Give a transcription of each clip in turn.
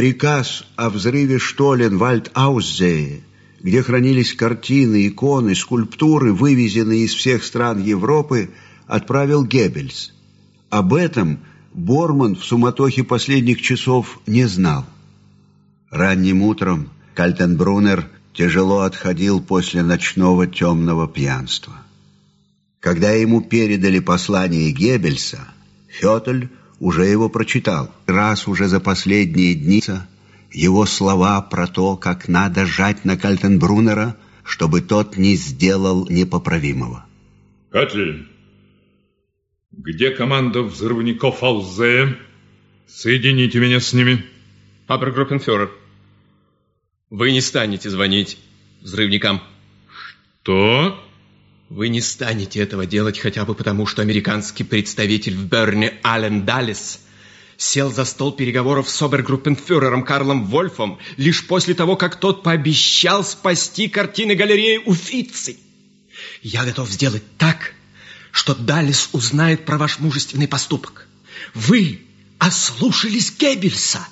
Приказ о взрыве штолен в Альт-Аузее, где хранились картины, иконы, скульптуры, вывезенные из всех стран Европы, отправил Геббельс. Об этом Борман в суматохе последних часов не знал. Ранним утром Кальтенбруннер тяжело отходил после ночного темного пьянства. Когда ему передали послание Геббельса, Фётль уже его прочитал. Раз уже за последние дни его слова про то, как надо жать на Кальтенбруннера, чтобы тот не сделал непоправимого. Катлин, где команда взрывников Алзе? Соедините меня с ними. Абергруппенфюрер, вы не станете звонить взрывникам. Что? Вы не станете этого делать хотя бы потому, что американский представитель в Берне Ален Даллес сел за стол переговоров с обергруппенфюрером Карлом Вольфом лишь после того, как тот пообещал спасти картины галереи Уфицы. Я готов сделать так, что Даллес узнает про ваш мужественный поступок. Вы ослушались Геббельса.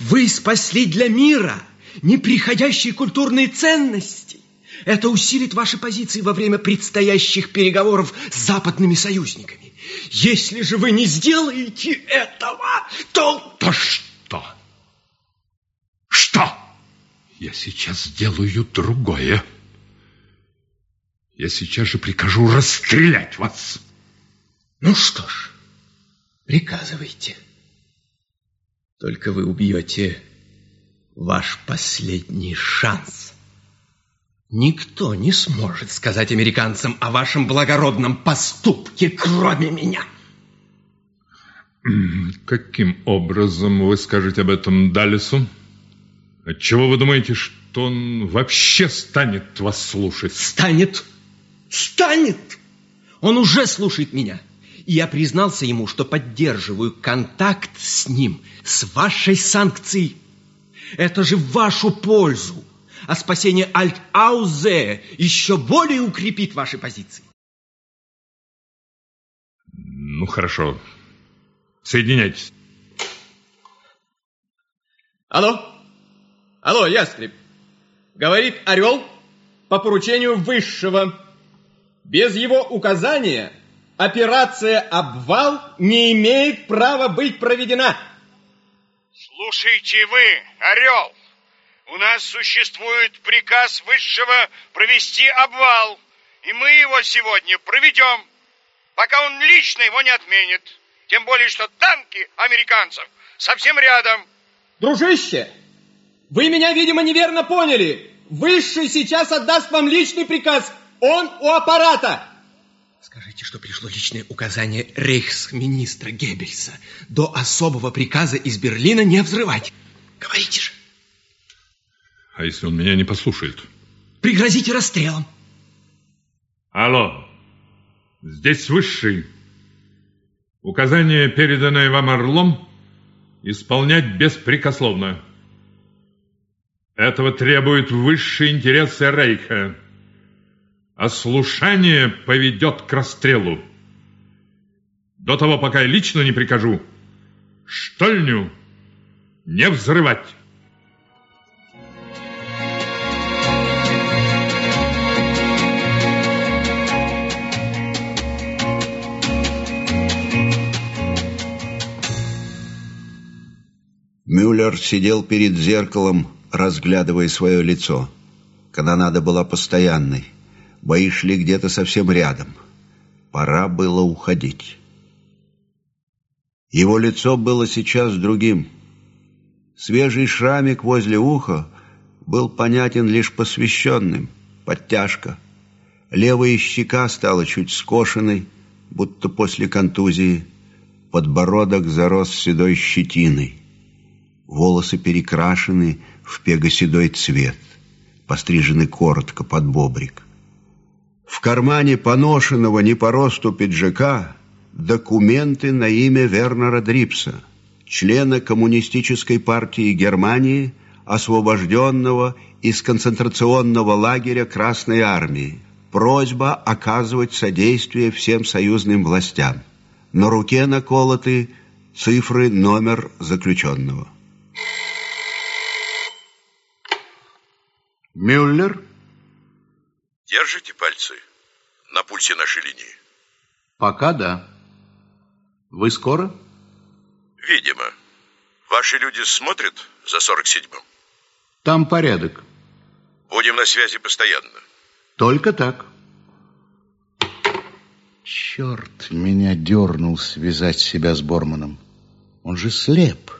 Вы спасли для мира неприходящие культурные ценности. Это усилит ваши позиции во время предстоящих переговоров с западными союзниками. Если же вы не сделаете этого, то... То что? Что? Я сейчас сделаю другое. Я сейчас же прикажу расстрелять вас. Ну что ж, приказывайте. Только вы убьете ваш последний шанс. Никто не сможет сказать американцам о вашем благородном поступке, кроме меня. Каким образом вы скажете об этом Даллесу? Отчего вы думаете, что он вообще станет вас слушать? Станет! Станет! Он уже слушает меня. И я признался ему, что поддерживаю контакт с ним, с вашей санкцией. Это же в вашу пользу а спасение Альт-Аузе еще более укрепит ваши позиции. Ну, хорошо. Соединяйтесь. Алло? Алло, Ястреб. Говорит Орел по поручению Высшего. Без его указания операция «Обвал» не имеет права быть проведена. Слушайте вы, Орел. У нас существует приказ Высшего провести обвал, и мы его сегодня проведем, пока он лично его не отменит. Тем более, что танки американцев совсем рядом. Дружище, вы меня, видимо, неверно поняли. Высший сейчас отдаст вам личный приказ. Он у аппарата. Скажите, что пришло личное указание рейхсминистра Геббельса до особого приказа из Берлина не взрывать. Говорите же. А если он меня не послушает? Пригрозите расстрелом. Алло, здесь высший. Указание, переданное вам Орлом, исполнять беспрекословно. Этого требуют высшие интересы Рейха. Ослушание поведет к расстрелу. До того, пока я лично не прикажу, штольню не взрывать. Мюллер сидел перед зеркалом, разглядывая свое лицо. Канонада была постоянной. Бои шли где-то совсем рядом. Пора было уходить. Его лицо было сейчас другим. Свежий шрамик возле уха был понятен лишь посвященным, подтяжка. Левая щека стала чуть скошенной, будто после контузии. Подбородок зарос седой щетиной волосы перекрашены в пегоседой цвет, пострижены коротко под бобрик. В кармане поношенного не по росту пиджака документы на имя Вернера Дрипса, члена Коммунистической партии Германии, освобожденного из концентрационного лагеря Красной Армии. Просьба оказывать содействие всем союзным властям. На руке наколоты цифры номер заключенного. Мюллер? Держите пальцы на пульсе нашей линии? Пока да. Вы скоро? Видимо. Ваши люди смотрят за 47-м? Там порядок. Будем на связи постоянно. Только так. Черт меня дернул связать себя с Борманом. Он же слеп.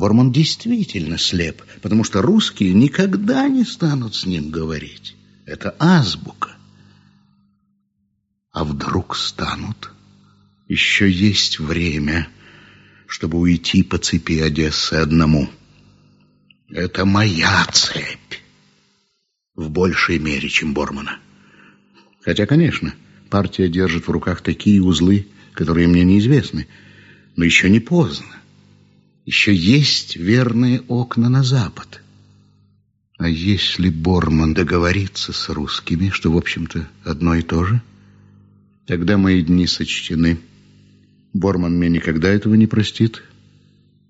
Борман действительно слеп, потому что русские никогда не станут с ним говорить. Это азбука. А вдруг станут? Еще есть время, чтобы уйти по цепи Одессы одному. Это моя цепь. В большей мере, чем Бормана. Хотя, конечно, партия держит в руках такие узлы, которые мне неизвестны. Но еще не поздно. Еще есть верные окна на запад. А если Борман договорится с русскими, что, в общем-то, одно и то же, тогда мои дни сочтены. Борман мне никогда этого не простит.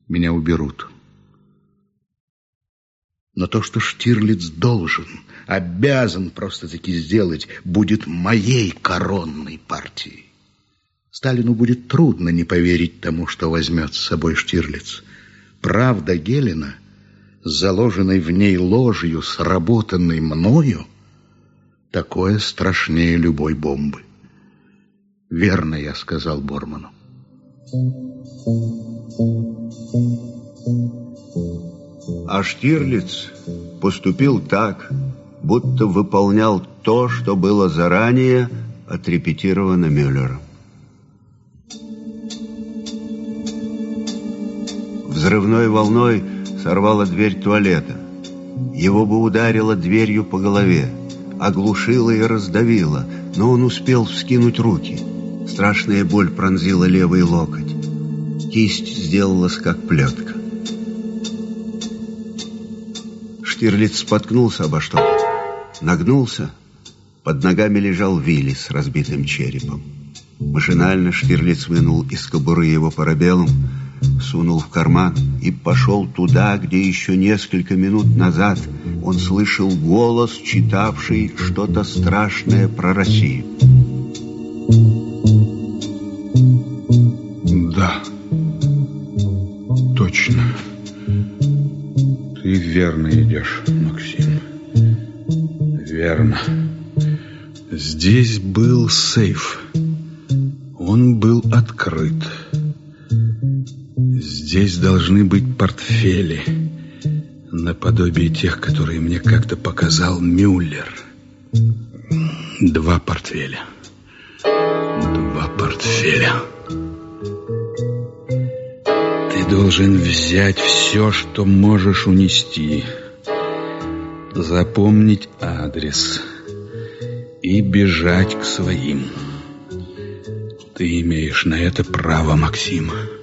Меня уберут. Но то, что Штирлиц должен, обязан просто-таки сделать, будет моей коронной партией. Сталину будет трудно не поверить тому, что возьмет с собой Штирлиц. Правда Гелена, заложенной в ней ложью, сработанной мною, такое страшнее любой бомбы. Верно я сказал Борману. А Штирлиц поступил так, будто выполнял то, что было заранее отрепетировано Мюллером. Взрывной волной сорвала дверь туалета. Его бы ударило дверью по голове, оглушило и раздавило, но он успел вскинуть руки. Страшная боль пронзила левый локоть. Кисть сделалась как плетка. Штирлиц споткнулся обо что-то, нагнулся. Под ногами лежал Вилли с разбитым черепом. Машинально Штирлиц вынул из кобуры его парабеллум, сунул в карман и пошел туда, где еще несколько минут назад он слышал голос, читавший что-то страшное про Россию. Да, точно. Ты верно идешь, Максим. Верно. Здесь был сейф. Он был открыт. Здесь должны быть портфели, наподобие тех, которые мне как-то показал Мюллер. Два портфеля. Два портфеля. Ты должен взять все, что можешь унести. Запомнить адрес. И бежать к своим. Ты имеешь на это право, Максим. Максим.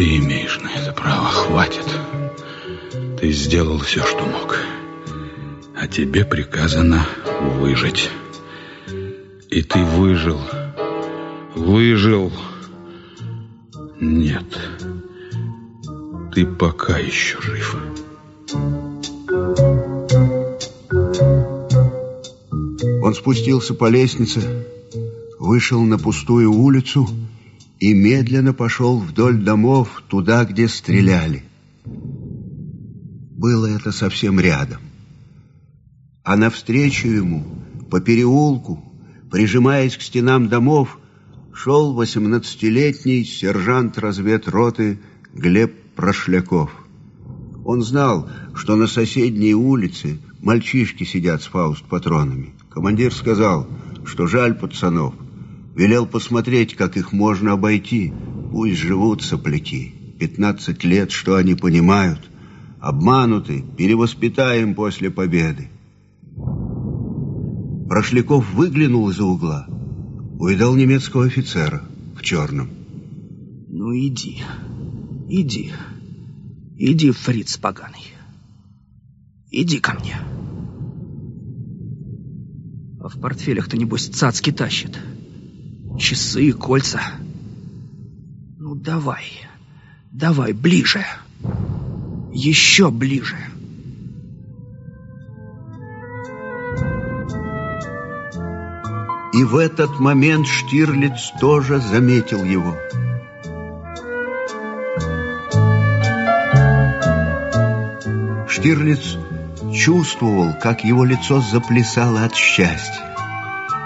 Ты имеешь на это право, хватит. Ты сделал все, что мог. А тебе приказано выжить. И ты выжил. Выжил. Нет. Ты пока еще жив. Он спустился по лестнице, вышел на пустую улицу и медленно пошел вдоль домов туда, где стреляли. Было это совсем рядом. А навстречу ему, по переулку, прижимаясь к стенам домов, шел восемнадцатилетний сержант разведроты Глеб Прошляков. Он знал, что на соседней улице мальчишки сидят с фауст-патронами. Командир сказал, что жаль пацанов — Велел посмотреть, как их можно обойти. Пусть живут сопляки. Пятнадцать лет, что они понимают? Обмануты, перевоспитаем после победы. Прошляков выглянул из-за угла. Увидал немецкого офицера в черном. Ну иди, иди, иди, фриц поганый. Иди ко мне. А в портфелях-то, небось, цацки тащит. Часы, кольца. Ну, давай, давай, ближе. Еще ближе. И в этот момент Штирлиц тоже заметил его. Штирлиц чувствовал, как его лицо заплясало от счастья.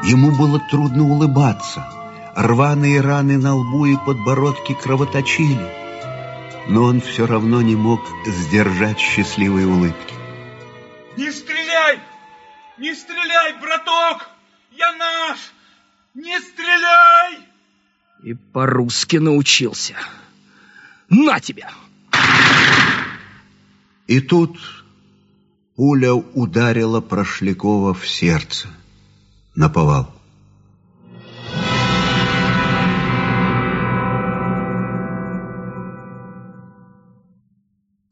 Ему было трудно улыбаться. Рваные раны на лбу и подбородке кровоточили. Но он все равно не мог сдержать счастливой улыбки. Не стреляй! Не стреляй, браток! Я наш! Не стреляй! И по-русски научился. На тебя! И тут пуля ударила Прошлякова в сердце. Наповал.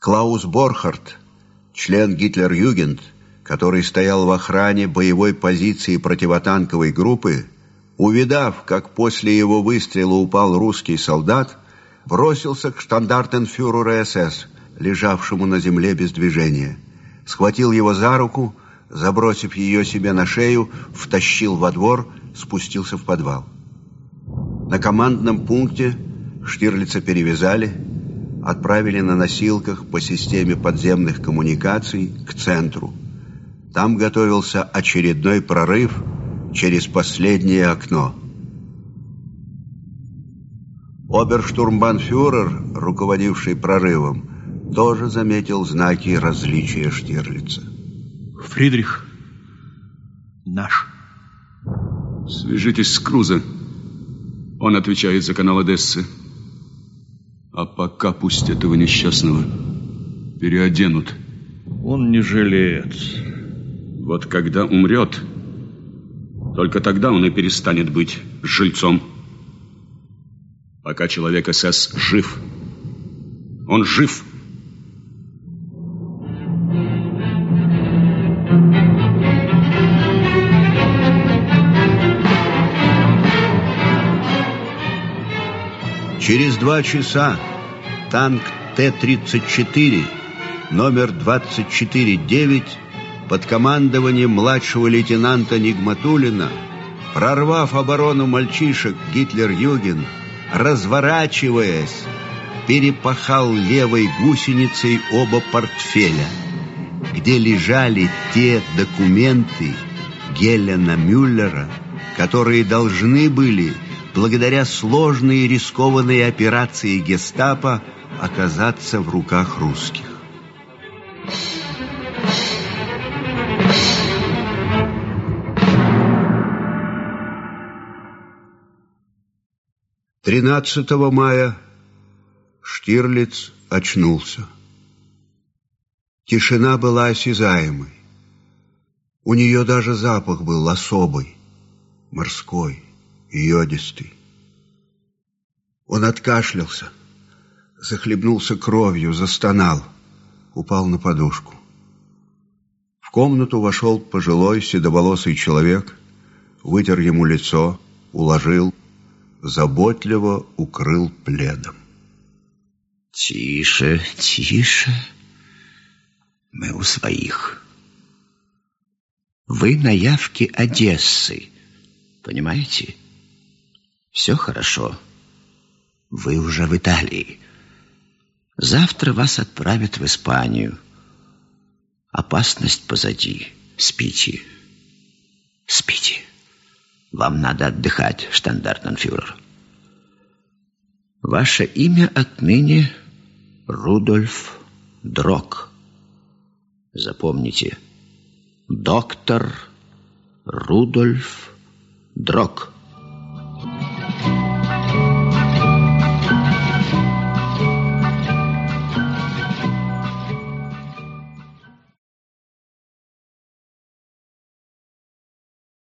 Клаус Борхард, член Гитлер-Югент, который стоял в охране боевой позиции противотанковой группы, увидав, как после его выстрела упал русский солдат, бросился к штандартенфюреру СС, лежавшему на земле без движения. Схватил его за руку, забросив ее себе на шею, втащил во двор, спустился в подвал. На командном пункте Штирлица перевязали, отправили на носилках по системе подземных коммуникаций к центру. Там готовился очередной прорыв через последнее окно. Оберштурмбанфюрер, руководивший прорывом, тоже заметил знаки различия Штирлица. Фридрих наш. Свяжитесь с Крузо. Он отвечает за канал Одессы. А пока пусть этого несчастного переоденут. Он не жалеет. Вот когда умрет, только тогда он и перестанет быть жильцом. Пока человек СС жив. Он жив. Через два часа танк Т-34 номер 24-9 под командованием младшего лейтенанта Нигматулина, прорвав оборону мальчишек Гитлер-Юген, разворачиваясь, перепахал левой гусеницей оба портфеля, где лежали те документы Гелена Мюллера, которые должны были благодаря сложной и рискованной операции гестапо оказаться в руках русских. Тринадцатого мая Штирлиц очнулся. Тишина была осязаемой. У нее даже запах был особый, морской йодистый. Он откашлялся, захлебнулся кровью, застонал, упал на подушку. В комнату вошел пожилой седоволосый человек, вытер ему лицо, уложил, заботливо укрыл пледом. Тише, тише. Мы у своих. Вы на явке Одессы, понимаете? Все хорошо. Вы уже в Италии. Завтра вас отправят в Испанию. Опасность позади. Спите. Спите. Вам надо отдыхать, штандартенфюрер. Ваше имя отныне Рудольф Дрок. Запомните. Доктор Рудольф Дрок.